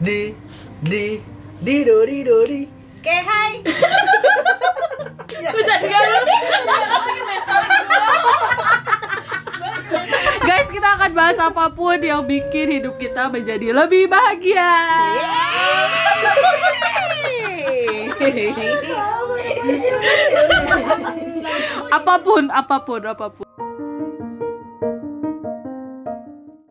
di di di do di do di Oke, hai. Guys, kita akan bahas apa pun yang bikin hidup kita menjadi lebih bahagia. apa pun, apa pun, apa pun.